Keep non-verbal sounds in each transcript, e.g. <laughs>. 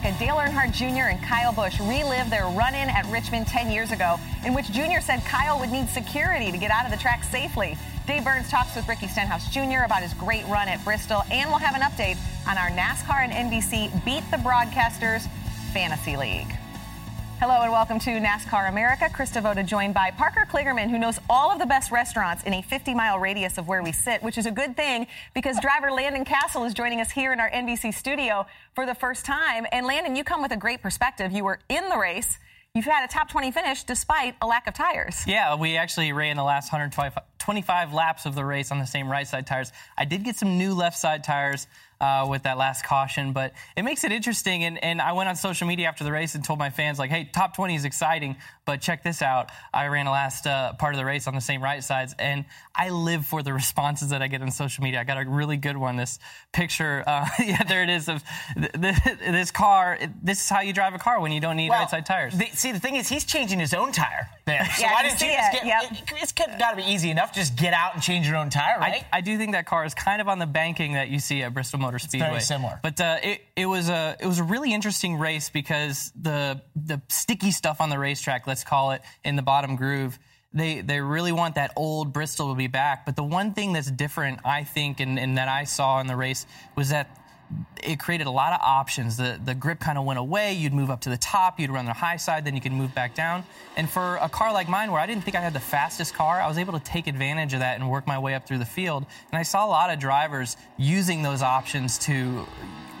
America, Dale Earnhardt Jr. and Kyle Busch relive their run in at Richmond 10 years ago, in which Jr. said Kyle would need security to get out of the track safely. Dave Burns talks with Ricky Stenhouse Jr. about his great run at Bristol, and we'll have an update on our NASCAR and NBC Beat the Broadcasters Fantasy League. Hello and welcome to NASCAR America. Krista Voda joined by Parker Kligerman, who knows all of the best restaurants in a 50 mile radius of where we sit, which is a good thing because driver Landon Cassill is joining us here in our NBC studio for the first time. And Landon, you come with a great perspective. You were in the race. You've had a top 20 finish despite a lack of tires. Yeah, we actually ran the last 125 laps of the race on the same right side tires. I did get some new left side tires uh, with that last caution. But it makes it interesting. And, and I went on social media after the race and told my fans, like, hey, top 20 is exciting, but check this out. I ran the last uh, part of the race on the same right sides, and I live for the responses that I get on social media. I got a really good one. This picture, uh, <laughs> yeah, there it is of th- th- this car. This is how you drive a car when you don't need Well, right side tires. the- see, the thing is, he's changing his own tire there. <laughs> So Yeah, why didn't you just it, get? yep. it- it's got to be easy enough. Just get out and change your own tire, right? I, I do think that car is kind of on the banking that you see at Bristol Motor Speedway. very similar. But uh, it, it was a it was a really interesting race because the the sticky stuff on the racetrack, let's call it, in the bottom groove. They, they really want that old Bristol to be back. But the one thing that's different, I think, and, and that I saw in the race was that it created a lot of options. The the grip kind of went away. You'd move up to the top. You'd run the high side. Then you could move back down. And for a car like mine, where I didn't think I had the fastest car, I was able to take advantage of that and work my way up through the field. And I saw a lot of drivers using those options to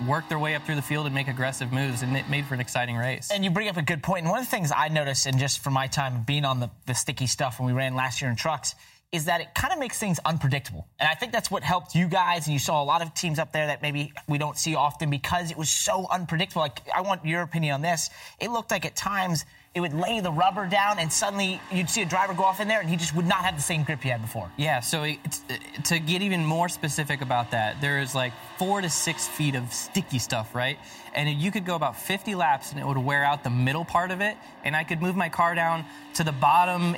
work their way up through the field and make aggressive moves, and it made for an exciting race. And you bring up a good point. And one of the things I noticed, and just from my time being on the, the sticky stuff when we ran last year in trucks, is that it kind of makes things unpredictable. And I think that's what helped you guys. And you saw a lot of teams up there that maybe we don't see often because it was so unpredictable. Like, I want your opinion on this. It looked like at times it would lay the rubber down, and suddenly you'd see a driver go off in there, and he just would not have the same grip he had before. Yeah, so it's, uh, to get even more specific about that, there is like four to six feet of sticky stuff, right? And you could go about 50 laps and it would wear out the middle part of it, and I could move my car down to the bottom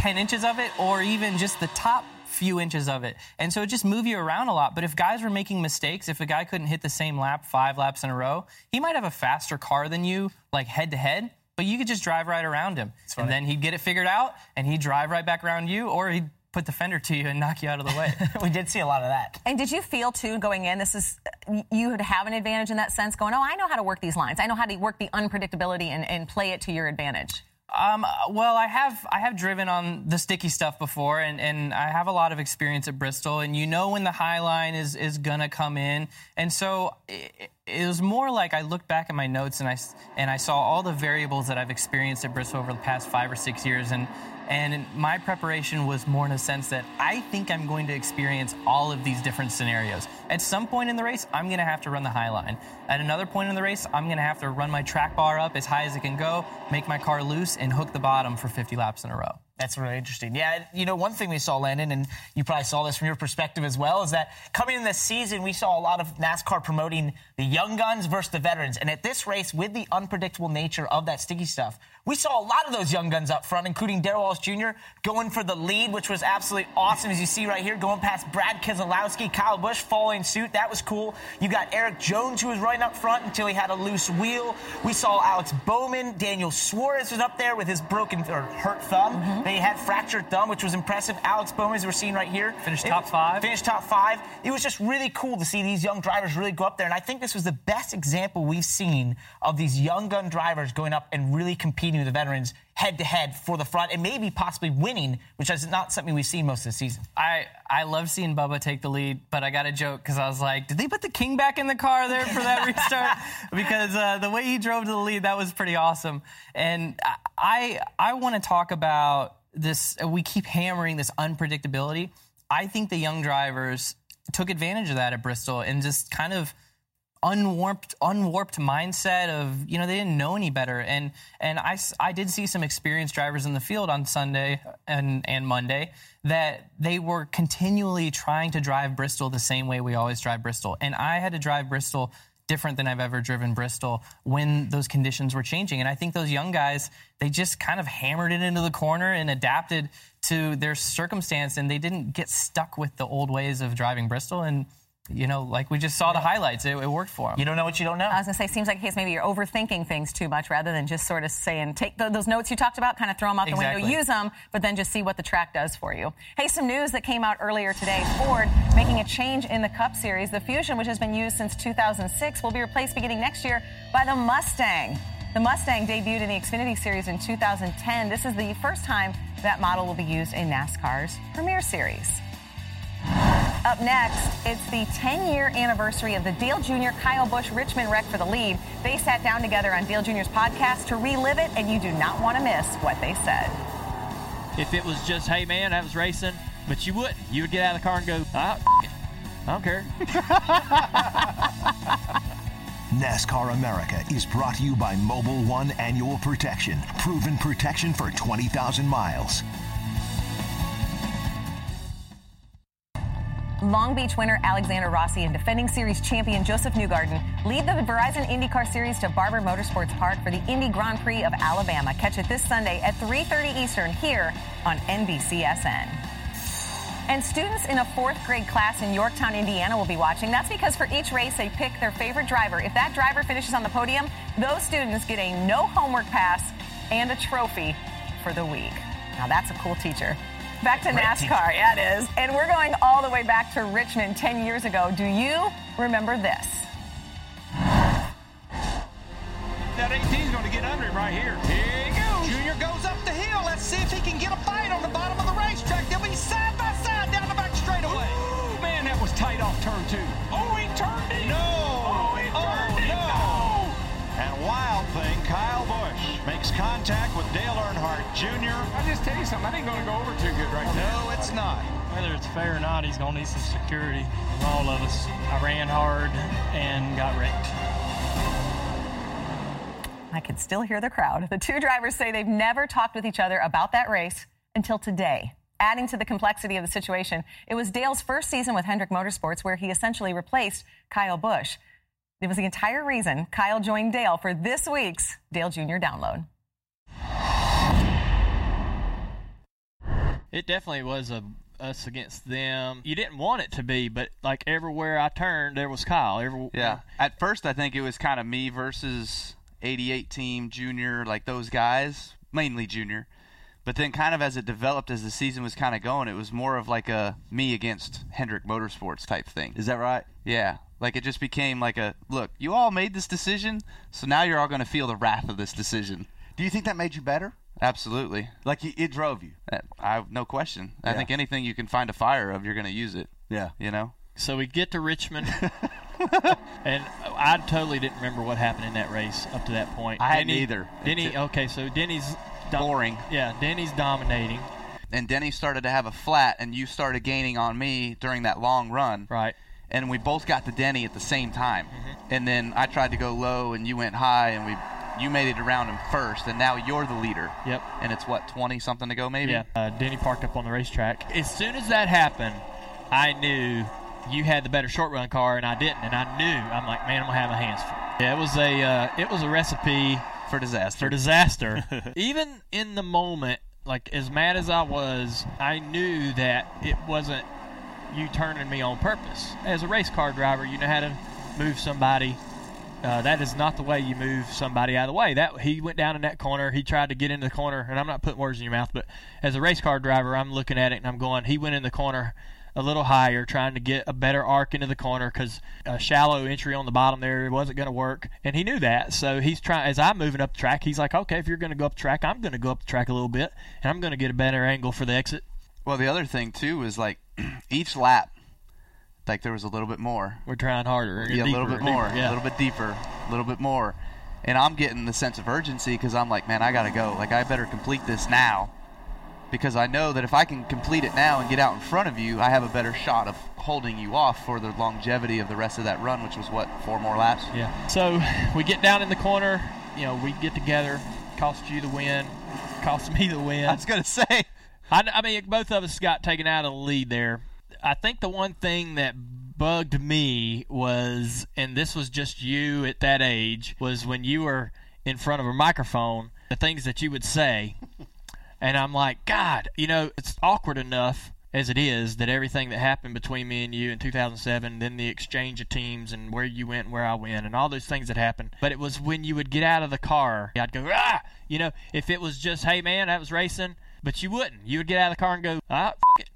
10 inches of it, or even just the top few inches of it. And so it just move you around a lot. But if guys were making mistakes, if a guy couldn't hit the same lap five laps in a row, he might have a faster car than you, like head to head. But you could just drive right around him. And then he'd get it figured out and he'd drive right back around you, or he'd put the fender to you and <laughs> knock you out of the way. <laughs> we did see a lot of that. And did you feel too going in? This is you would have an advantage in that sense. Going, oh, I know how to work these lines. I know how to work the unpredictability and, and play it to your advantage. Um, well, I have I have driven on the sticky stuff before, and, and I have a lot of experience at Bristol, and you know when the high line is is gonna come in, and so it, it was more like I looked back at my notes and I and I saw all the variables that I've experienced at Bristol over the past five or six years, and and my preparation was more in a sense that I think I'm going to experience all of these different scenarios. At some point in the race, I'm going to have to run the high line. At another point in the race, I'm going to have to run my track bar up as high as it can go, make my car loose, and hook the bottom for 50 laps in a row. That's really interesting. Yeah, you know, one thing we saw, Landon, and you probably saw this from your perspective as well, is that coming in this season, we saw a lot of NASCAR promoting the young guns versus the veterans. And at this race, with the unpredictable nature of that sticky stuff, we saw a lot of those young guns up front, including Darrell Wallace Jr. going for the lead, which was absolutely awesome, as you see right here, going past Brad Keselowski, Kyle Busch following suit. That was cool. You got Erik Jones, who was running up front until he had a loose wheel. We saw Alex Bowman. Daniel Suarez was up there with his broken or hurt thumb. Mm-hmm. They had fractured thumb, which was impressive. Alex Bowman, as we're seeing right here, Finished top five. Finished top five. It was just really cool to see these young drivers really go up there. And I think this was the best example we've seen of these young gun drivers going up and really competing the veterans head to head for the front and maybe possibly winning, which is not something we've seen most of the season. I, I love seeing Bubba take the lead, but I got a joke because I was like, did they put the king back in the car there for that restart? <laughs> because uh, the way he drove to the lead, that was pretty awesome. And I, I want to talk about this. We keep hammering this unpredictability. I think the young drivers took advantage of that at Bristol and just kind of unwarped unwarped mindset of you know they didn't know any better. And and I, I did see some experienced drivers in the field on Sunday and and Monday that they were continually trying to drive Bristol the same way we always drive Bristol. And I had to drive Bristol different than I've ever driven Bristol when those conditions were changing. And I think those young guys they just kind of hammered it into the corner and adapted to their circumstance and they didn't get stuck with the old ways of driving Bristol. And you know, like we just saw the highlights. It, it worked for him. You don't know what you don't know. I was going to say, seems like a case maybe you're overthinking things too much rather than just sort of saying, take the, those notes you talked about, kind of throw them out the Exactly. window, use them, but then just see what the track does for you. Hey, some news that came out earlier today Ford making a change in the Cup Series. The Fusion, which has been used since 2006, will be replaced beginning next year by the Mustang. The Mustang debuted in the Xfinity Series in 2010. This is the first time that model will be used in NASCAR's Premier Series. Up next, it's the 10 year anniversary of the Dale Jr. Kyle Busch Richmond wreck for the lead. They sat down together on Dale Jr.'s podcast to relive it, and you do not want to miss what they said. If it was just, hey man, I was racing, but you wouldn't. You would get out of the car and go, ah, it. I don't care. <laughs> NASCAR America is brought to you by Mobil One Annual Protection. Proven protection for 20,000 miles. Long Beach winner Alexander Rossi and defending series champion Josef Newgarden lead the Verizon IndyCar Series to Barber Motorsports Park for the Indy Grand Prix of Alabama. Catch it this Sunday at 3:30 Eastern here on NBCSN. And students in a fourth grade class in Yorktown, Indiana will be watching. That's because for each race, they pick their favorite driver. If that driver finishes on the podium, those students get a no homework pass and a trophy for the week. Now that's a cool teacher. Back to NASCAR. teacher. Yeah, it is. And we're going all the way back to Richmond 10 years ago. Do you remember this? That 18's going to get under him right here. Here he goes. Junior goes up the hill. Let's see if he can get a fight on the bottom of the racetrack. They'll be side by side down the back straightaway. Ooh, man, that was tight off turn two. Oh, he turned it. No. Oh, Earnhardt Jr. I just tell you something. That ain't going to go over too good right now. No, it's not. Whether it's fair or not, he's going to need some security from all of us. I ran hard and got wrecked. I could still hear the crowd. The two drivers say they've never talked with each other about that race until today. Adding to the complexity of the situation, it was Dale's first season with Hendrick Motorsports where he essentially replaced Kyle Busch. It was the entire reason Kyle joined Dale for this week's Dale Jr. download. It definitely was a us against them. You didn't want it to be, but like everywhere I turned, there was Kyle. Every, Yeah. At first, I think it was kind of me versus 88 team, junior, like those guys, mainly junior. But then, kind of as it developed as the season was kind of going, it was more of like a me against Hendrick Motorsports type thing. Is that right? Yeah. Like it just became like a look, you all made this decision, so now you're all going to feel the wrath of this decision. Do you think that made you better? Absolutely. Like it, it drove you? I have no question. I Yeah. think anything you can find a fire of, you're going to use it. Yeah. You know? So we get to Richmond, <laughs> <laughs> and I totally didn't remember what happened in that race up to that point. I hadn't Denny- either. Denny, okay, so Denny's dom- Boring. Yeah, Denny's dominating. And Denny started to have a flat, and you started gaining on me during that long run. Right. and we both got to Denny at the same time. Mm-hmm. And then I tried to go low, and you went high, and we you made it around him first, and now you're the leader. Yep. And it's what twenty something to go, maybe. Yeah, uh, Denny parked up on the racetrack. As soon as that happened, I knew you had the better short run car, and I didn't. And I knew I'm like, man, I'm gonna have my hands full. Yeah, it was a uh, it was a recipe For disaster. for disaster. <laughs> Even in the moment, like as mad as I was, I knew that it wasn't you turning me on purpose. As a race car driver, you know how to move somebody. Uh, that is not the way you move somebody out of the way. That he went down in that corner. He tried to get into the corner, and I'm not putting words in your mouth, but as a race car driver, I'm looking at it and I'm going. He went in the corner. a little higher, trying to get a better arc into the corner because a shallow entry on the bottom there wasn't going to work, and he knew that. So he's trying. As I'm moving up the track, he's like, "Okay, if you're going to go up the track, I'm going to go up the track a little bit, and I'm going to get a better angle for the exit." Well, the other thing too was like <clears throat> each lap, like there was a little bit more. We're trying harder. Yeah, a little bit more, deeper, yeah. a little bit deeper, a little bit more. And I'm getting the sense of urgency because I'm like, man, I got to go. Like, I better complete this now because I know that if I can complete it now and get out in front of you, I have a better shot of holding you off for the longevity of the rest of that run, which was what, four more laps? Yeah. So we get down in the corner. You know, we get together. Cost you the win. Cost me the win. I was gonna say. I, I mean, both of us got taken out of the lead there. I think the one thing that bugged me was, and this was just you at that age, was when you were in front of a microphone, the things that you would say. <laughs> And I'm like, God, you know, it's awkward enough as it is that everything that happened between me and you in 2007, then the exchange of teams and where you went and where I went and all those things that happened. But it was when you would get out of the car, I'd go, ah, you know, if it was just, hey man, that was racing, but you wouldn't. You would get out of the car and go, ah, fuck it.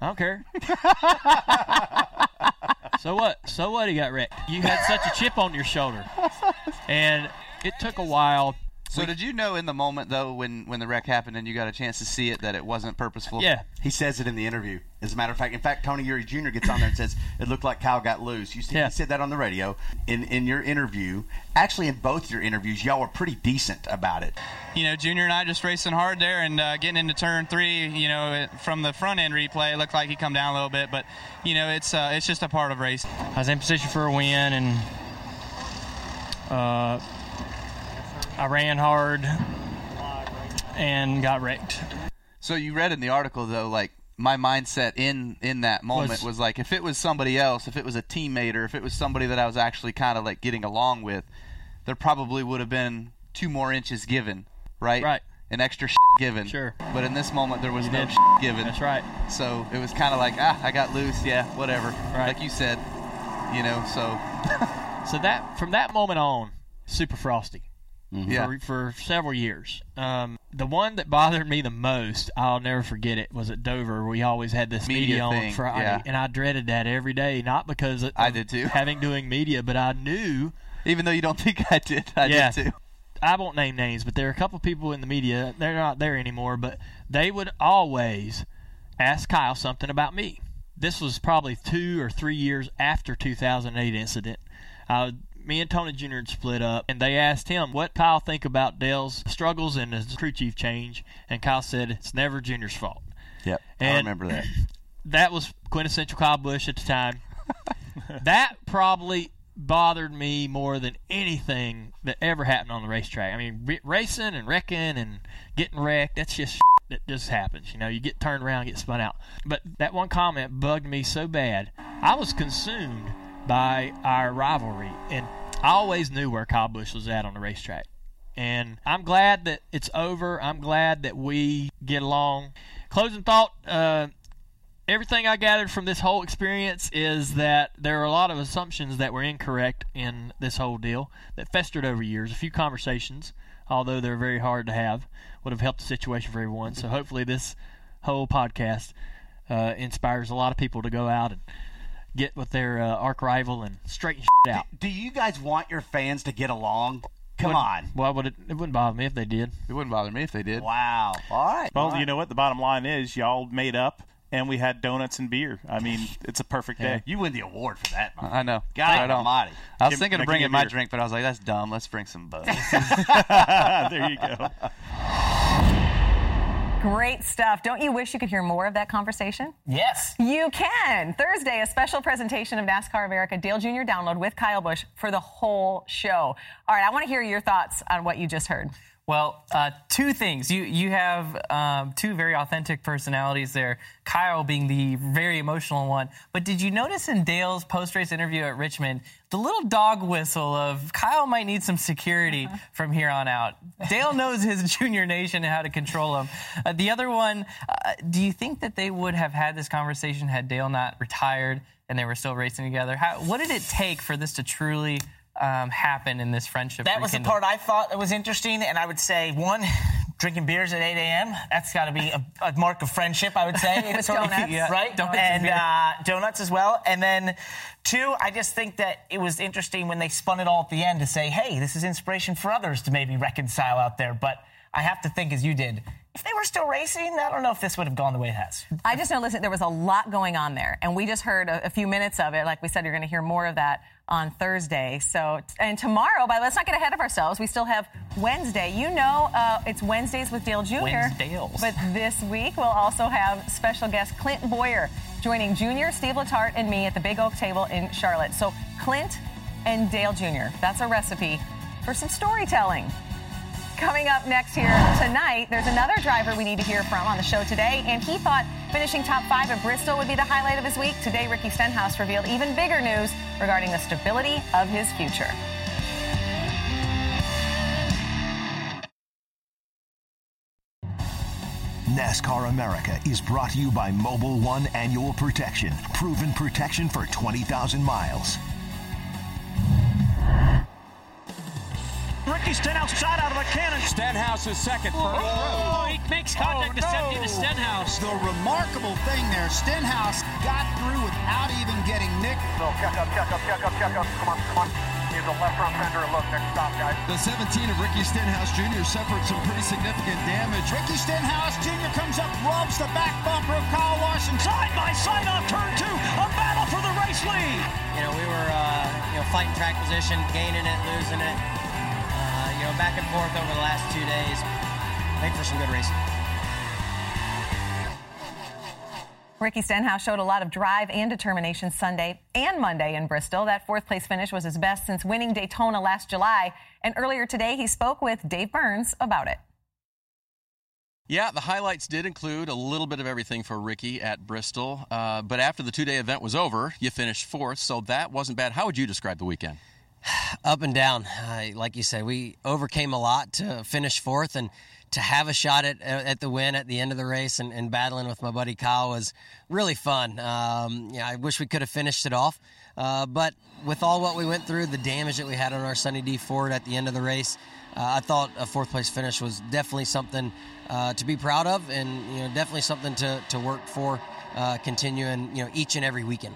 I don't care. <laughs> so what? So what? He got wrecked. You had such a chip on your shoulder, and it took a while. So did you know in the moment though when when the wreck happened and you got a chance to see it that it wasn't purposeful? Yeah. He says it in the interview. As a matter of fact, in fact, Tony Eury Jr. gets on there and says it looked like Kyle got loose. You, see, Yeah. you said that on the radio in in your interview. Actually, in both your interviews, y'all were pretty decent about it. you know, Junior and I just racing hard there and uh, getting into turn three. You know, it, from the front end replay, it looked like he come down a little bit, but you know, it's uh, it's just a part of race. I was in position for a win, and uh, I ran hard and got wrecked. So you read in the article though, like my mindset in in that moment was, Was- like if it was somebody else, if it was a teammate or if it was somebody that I was actually kind of like getting along with, there probably would have been two more inches given, right? Right. An extra shit given. Sure. But in this moment, there was You no did. shit given. That's right. So it was kind of like, ah, I got loose. Yeah, whatever. Right. Like you said, you know. So <laughs> So that from that moment on, super frosty. Yeah. For, for several years. Um, the one that bothered me the most, I'll never forget it, was at Dover. We always had this Media media, on thing, Friday, yeah. and I dreaded that every day. Not because of I did too. <laughs> having doing media, but I knew. even though you don't <laughs> think I did, I Yeah. did too. I won't name names, but there are a couple of people in the media. They're not there anymore, but they would always ask Kyle something about me. This was probably two or three years after 2008 incident. Uh, me and Tony Jr. had split up, and they asked him what Kyle think about Dale's struggles and his crew chief change, and Kyle said it's never Junior's fault. Yep, I remember that. <clears throat> That was quintessential Kyle Busch at the time. <laughs> that probably bothered me more than anything that ever happened on the racetrack. I mean, r- racing and wrecking and getting wrecked, that's just shit that just happens. You know, you get turned around, get spun out. But that one comment bugged me so bad. I was consumed by our rivalry, and I always knew where Kyle Busch was at on the racetrack. And I'm glad that it's over. I'm glad that we get along. Closing thought, uh, everything I gathered from this whole experience is that there are a lot of assumptions that were incorrect in this whole deal that festered over years. A few conversations, although they're very hard to have, would have helped the situation for everyone. So hopefully, this whole podcast uh, inspires a lot of people to go out and get with their uh, arch rival and straighten shit out. Do you guys want your fans to get along? Come Wouldn't- on. Well, would it, it wouldn't bother me if they did. It wouldn't bother me if they did. Wow. All right. Well, all right. you know what? The bottom line is y'all made up, and we had donuts and beer. I mean, <laughs> it's a perfect day. You win the award for that, man. I know. God Right on. almighty. I was Give- thinking now of give me bringing my beer. drink, but I was like, that's dumb. Let's bring some <laughs> buzz. <laughs> there you go. Great stuff. Don't you wish you could hear more of that conversation? Yes. You can. Thursday, a special presentation of NASCAR America Dale Jr. Download with Kyle Busch for the whole show. All right, I want to hear your thoughts on what you just heard. Well, uh, two things. You you have um, two very authentic personalities there. Kyle being the very emotional one, but did you notice in Dale's post race interview at Richmond the little dog whistle of Kyle might need some security from here on out. Dale knows his <laughs> junior nation and how to control him. Uh, the other one, uh, do you think that they would have had this conversation had Dale not retired and they were still racing together? How, what did it take for this to truly um, happen in this friendship? That was the part I thought was interesting, and I would say one, <laughs> drinking beers at 8 a.m. That's got to be a, a, mark of friendship, I would say. <laughs> With donuts. Yeah, right? Donuts and and uh, donuts as well. And then, two, I just think that it was interesting when they spun it all at the end to say, hey, this is inspiration for others to maybe reconcile out there. But I have to think, as you did, if they were still racing, I don't know if this would have gone the way it has. I just know, listen, there was a lot going on there, and we just heard a, a few minutes of it. Like we said, you're going to hear more of that on Thursday. So, and tomorrow, but let's not get ahead of ourselves. We still have Wednesday. You know, uh, it's Wednesdays with Dale Jr. Wednesdales. But this week, we'll also have special guest Clint Bowyer joining Junior, Steve Letarte, and me at the Big Oak Table in Charlotte. So, Clint and Dale Jr. That's a recipe for some storytelling. Coming up next here tonight, there's another driver we need to hear from on the show today, and he thought finishing top five at Bristol would be the highlight of his week. Today, Ricky Stenhouse revealed even bigger news regarding the stability of his future. NASCAR America is brought to you by Mobil One Annual Protection. Proven protection for 20,000 miles. Ricky Stenhouse shot out of a cannon. Stenhouse is second. First Oh, he makes contact to safety to Stenhouse. The remarkable thing there, Stenhouse got through without even getting nicked. So check up, check up, check up, check up. Come on, come on. Here's a left front fender. Look, next stop, guys. The 17 of Ricky Stenhouse Jr. suffered some pretty significant damage. Ricky Stenhouse Jr. comes up, rubs the back bumper of Kyle Larson. Side by side on turn two. A battle for the race lead. You know, we were, uh, you know, fighting track position, gaining it, losing it. You know, back and forth over the last two days. Make for some good racing. Ricky Stenhouse showed a lot of drive and determination Sunday and Monday in Bristol. That fourth place finish was his best since winning Daytona last July. And earlier today, he spoke with Dave Burns about it. Yeah, the highlights did include a little bit of everything for Ricky at Bristol. Uh, but after the two day event was over, you finished fourth, so that wasn't bad. How would you describe the weekend? Up and down. Uh, like you said, we overcame a lot to finish fourth and to have a shot at, at the win at the end of the race and, and battling with my buddy Kyle was really fun. Um, yeah, I wish we could have finished it off. Uh, but with all what we went through, the damage that we had on our Sunny D Ford at the end of the race, uh, I thought a fourth place finish was definitely something uh, to be proud of, and you know definitely something to, to work for, uh, continuing you know each and every weekend.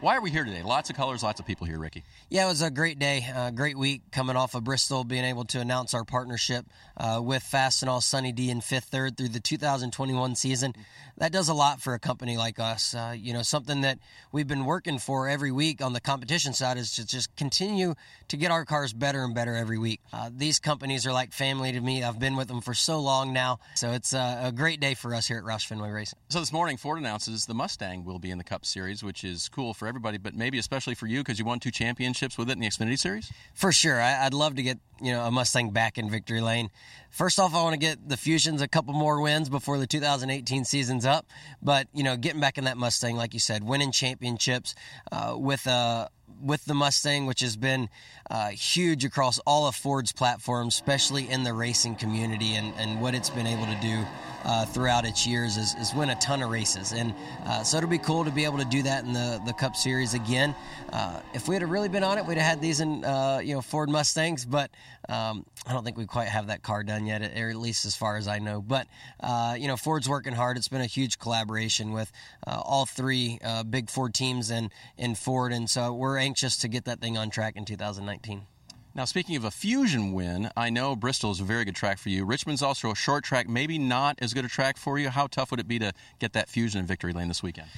Why are we here today? Lots of colors, lots of people here, Ricky. Yeah, it was a great day, a great week coming off of Bristol, being able to announce our partnership uh, with Fastenal Sunny D and Fifth Third through the 2021 season. That does a lot for a company like us. Uh, you know, something that we've been working for every week on the competition side is to just continue to get our cars better and better every week. Uh, these companies are like family to me. I've been with them for so long now, so it's a great day for us here at Roush Fenway Racing. So this morning, Ford announces the Mustang will be in the Cup Series, which is cool for everybody, but maybe especially for you because you won two championships with it in the Xfinity Series. For sure, I, would love to get you know a Mustang back in victory lane. First off, I want to get the Fusions a couple more wins before the 2018 season's up. But you know, getting back in that Mustang, like you said, winning championships uh, with a with the Mustang, which has been uh, huge across all of Ford's platforms, especially in the racing community, and, and what it's been able to do uh, throughout its years is, is, win a ton of races. And uh, so it'll be cool to be able to do that in the, the Cup Series again. Uh, if we had really been on it, we'd have had these in uh, you know Ford Mustangs, but um, I don't think we quite have that car done yet, or at least as far as I know. But uh, you know, Ford's working hard. It's been a huge collaboration with all three big Ford teams and in Ford, and so we're anxious to get that thing on track in 2019. Now, speaking of a fusion win, I know Bristol is a very good track for you. Richmond's also a short track, maybe not as good a track for you. How tough would it be to get that fusion in victory lane this weekend?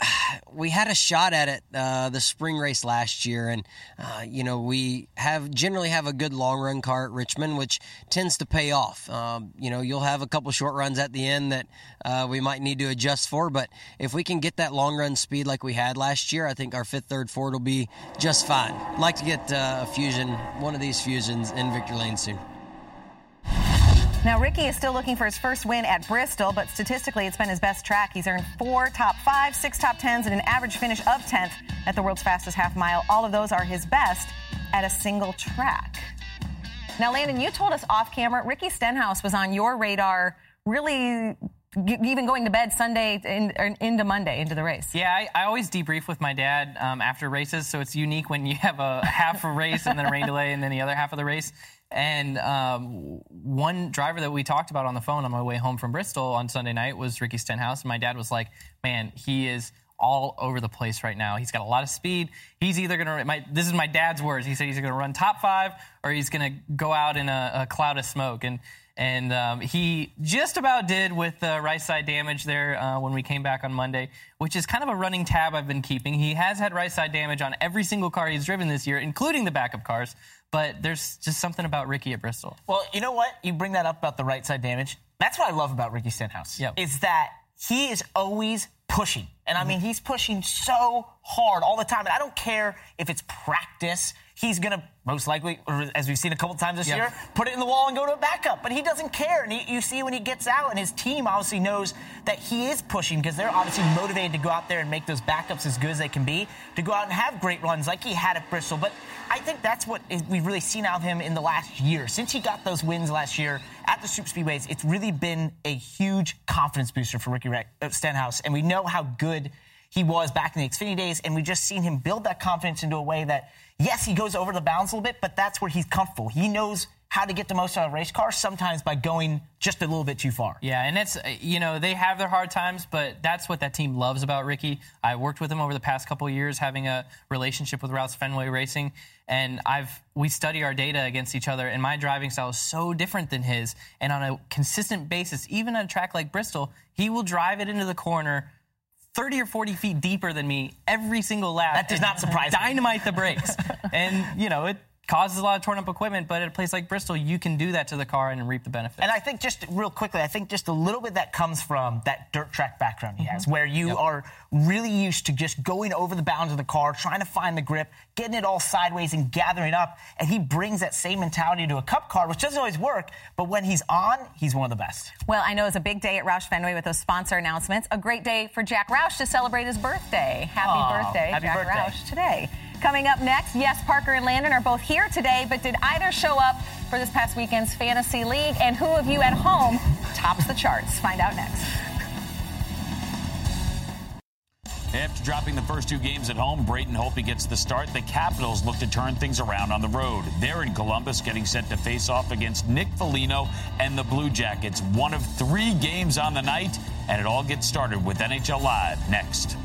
<sighs> we had a shot at it uh, the spring race last year, and uh, you know we have generally have a good long run car at Richmond, which tends to pay off. Um, you know you'll have a couple short runs at the end that uh, we might need to adjust for, but if we can get that long run speed like we had last year, I think our fifth, third, Ford will be just fine. I'd like to get uh, a fusion, one of these fusions in victory lane soon. Now, Ricky is still looking for his first win at Bristol, but statistically, it's been his best track. He's earned four top five, six top tens, and an average finish of 10th at the world's fastest half mile. All of those are his best at a single track. Now, Landon, you told us off camera, Ricky Stenhouse was on your radar really even going to bed Sunday in, into Monday into the race. Yeah, I, I always debrief with my dad um, after races, so it's unique when you <laughs> have a half a race and then a rain <laughs> delay and then the other half of the race. And um, one driver that we talked about on the phone on my way home from Bristol on Sunday night was Ricky Stenhouse. And my dad was like, man, he is all over the place right now. He's got a lot of speed. He's either going to, this is my dad's words. He said he's going to run top five or he's going to go out in a, a cloud of smoke. And and um, he just about did with the right side damage there uh, when we came back on Monday, which is kind of a running tab I've been keeping. He has had right side damage on every single car he's driven this year, including the backup cars. But there's just something about Ricky at Bristol. Well, you know what? You bring that up about the right side damage. That's what I love about Ricky Stenhouse. Yep. Is that he is always pushing. And I mean, he's pushing so hard all the time. And I don't care if it's practice. He's going to most likely, as we've seen a couple times this year, put it in the wall and go to a backup. But he doesn't care. And he, you see when he gets out, and his team obviously knows that he is pushing because they're obviously motivated to go out there and make those backups as good as they can be, to go out and have great runs like he had at Bristol. But I think that's what we've really seen out of him in the last year. Since he got those wins last year at the Super Speedways, it's really been a huge confidence booster for Ricky uh, Stenhouse. And we know how good he was back in the Xfinity days, and we've just seen him build that confidence into a way that, yes, he goes over the bounds a little bit, but that's where he's comfortable. He knows how to get the most out of a race car, sometimes by going just a little bit too far. Yeah, and it's, you know, they have their hard times, but that's what that team loves about Ricky. I worked with him over the past couple years, having a relationship with Roush Fenway Racing, and I've we study our data against each other, and my driving style is so different than his. And on a consistent basis, even on a track like Bristol, he will drive it into the corner 30 or 40 feet deeper than me every single lap. That does not surprise dynamite me. Dynamite the brakes. <laughs> and, you know, it causes a lot of torn up equipment, but at a place like Bristol, you can do that to the car and reap the benefits. And I think just real quickly, I think just a little bit that comes from that dirt track background he has, mm-hmm. where you yep. are really used to just going over the bounds of the car, trying to find the grip, getting it all sideways and gathering up. And he brings that same mentality to a cup car, which doesn't always work, but when he's on, he's one of the best. Well, I know it's a big day at Roush Fenway with those sponsor announcements. A great day for Jack Roush to celebrate his birthday. Happy Aww, birthday, happy Jack birthday. Roush, today. Coming up next, yes, Parker and Landon are both here today, but did either show up for this past weekend's Fantasy League? And who of you at home tops the charts? Find out next. After dropping the first two games at home, Braden Holtby gets the start. The Capitals look to turn things around on the road. They're in Columbus, getting set to face off against Nick Foligno and the Blue Jackets. One of three games on the night, and it all gets started with NHL Live next.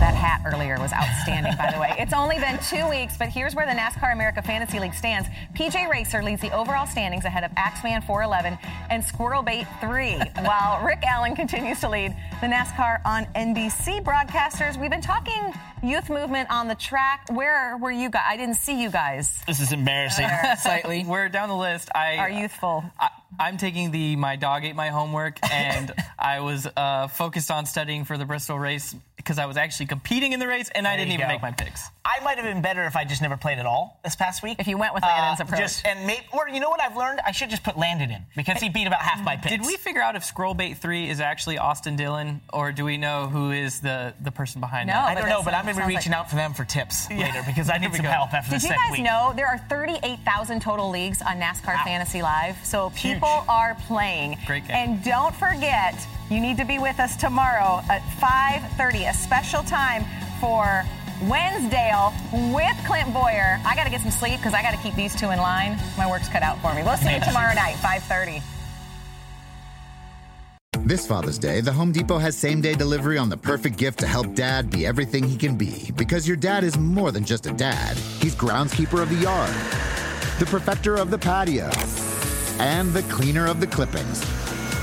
That hat earlier was outstanding, by the way. It's only been two weeks, but here's where the NASCAR America Fantasy League stands. PJ Racer leads the overall standings ahead of Axeman 411 and Squirrelbait 3, while Rick Allen continues to lead the NASCAR on NBC broadcasters. We've been talking youth movement on the track. Where were you guys? I didn't see you guys. This is embarrassing, <laughs> slightly. We're down the list. I are youthful. I, I'm taking the my dog ate my homework, and <laughs> I was uh, focused on studying for the Bristol race because I was actually competing in the race, and there I didn't even go. make my picks. I might have been better if I just never played at all this past week. If you went with Landon's uh, approach, just, and maybe, or you know what I've learned, I should just put Landon in because he beat about half my picks. Did we figure out if Squirrelbait Three is actually Austin Dillon, or do we know who is the the person behind no, it? I don't know, but I'm going to be reaching like... out for them for tips yeah. later because I need some help after this. Did you guys week. know there are 38,000 total leagues on NASCAR wow. Fantasy Live? So Huge. people are playing. Great game. And don't forget, you need to be with us tomorrow at 5:30, a special time for Wednesdale with Clint Bowyer. I got to get some sleep because I got to keep these two in line. My work's cut out for me. We'll see you tomorrow night, 5:30. This Father's Day, the Home Depot has same day delivery on the perfect gift to help dad be everything he can be. Because your dad is more than just a dad, he's groundskeeper of the yard, the perfecter of the patio, and the cleaner of the clippings.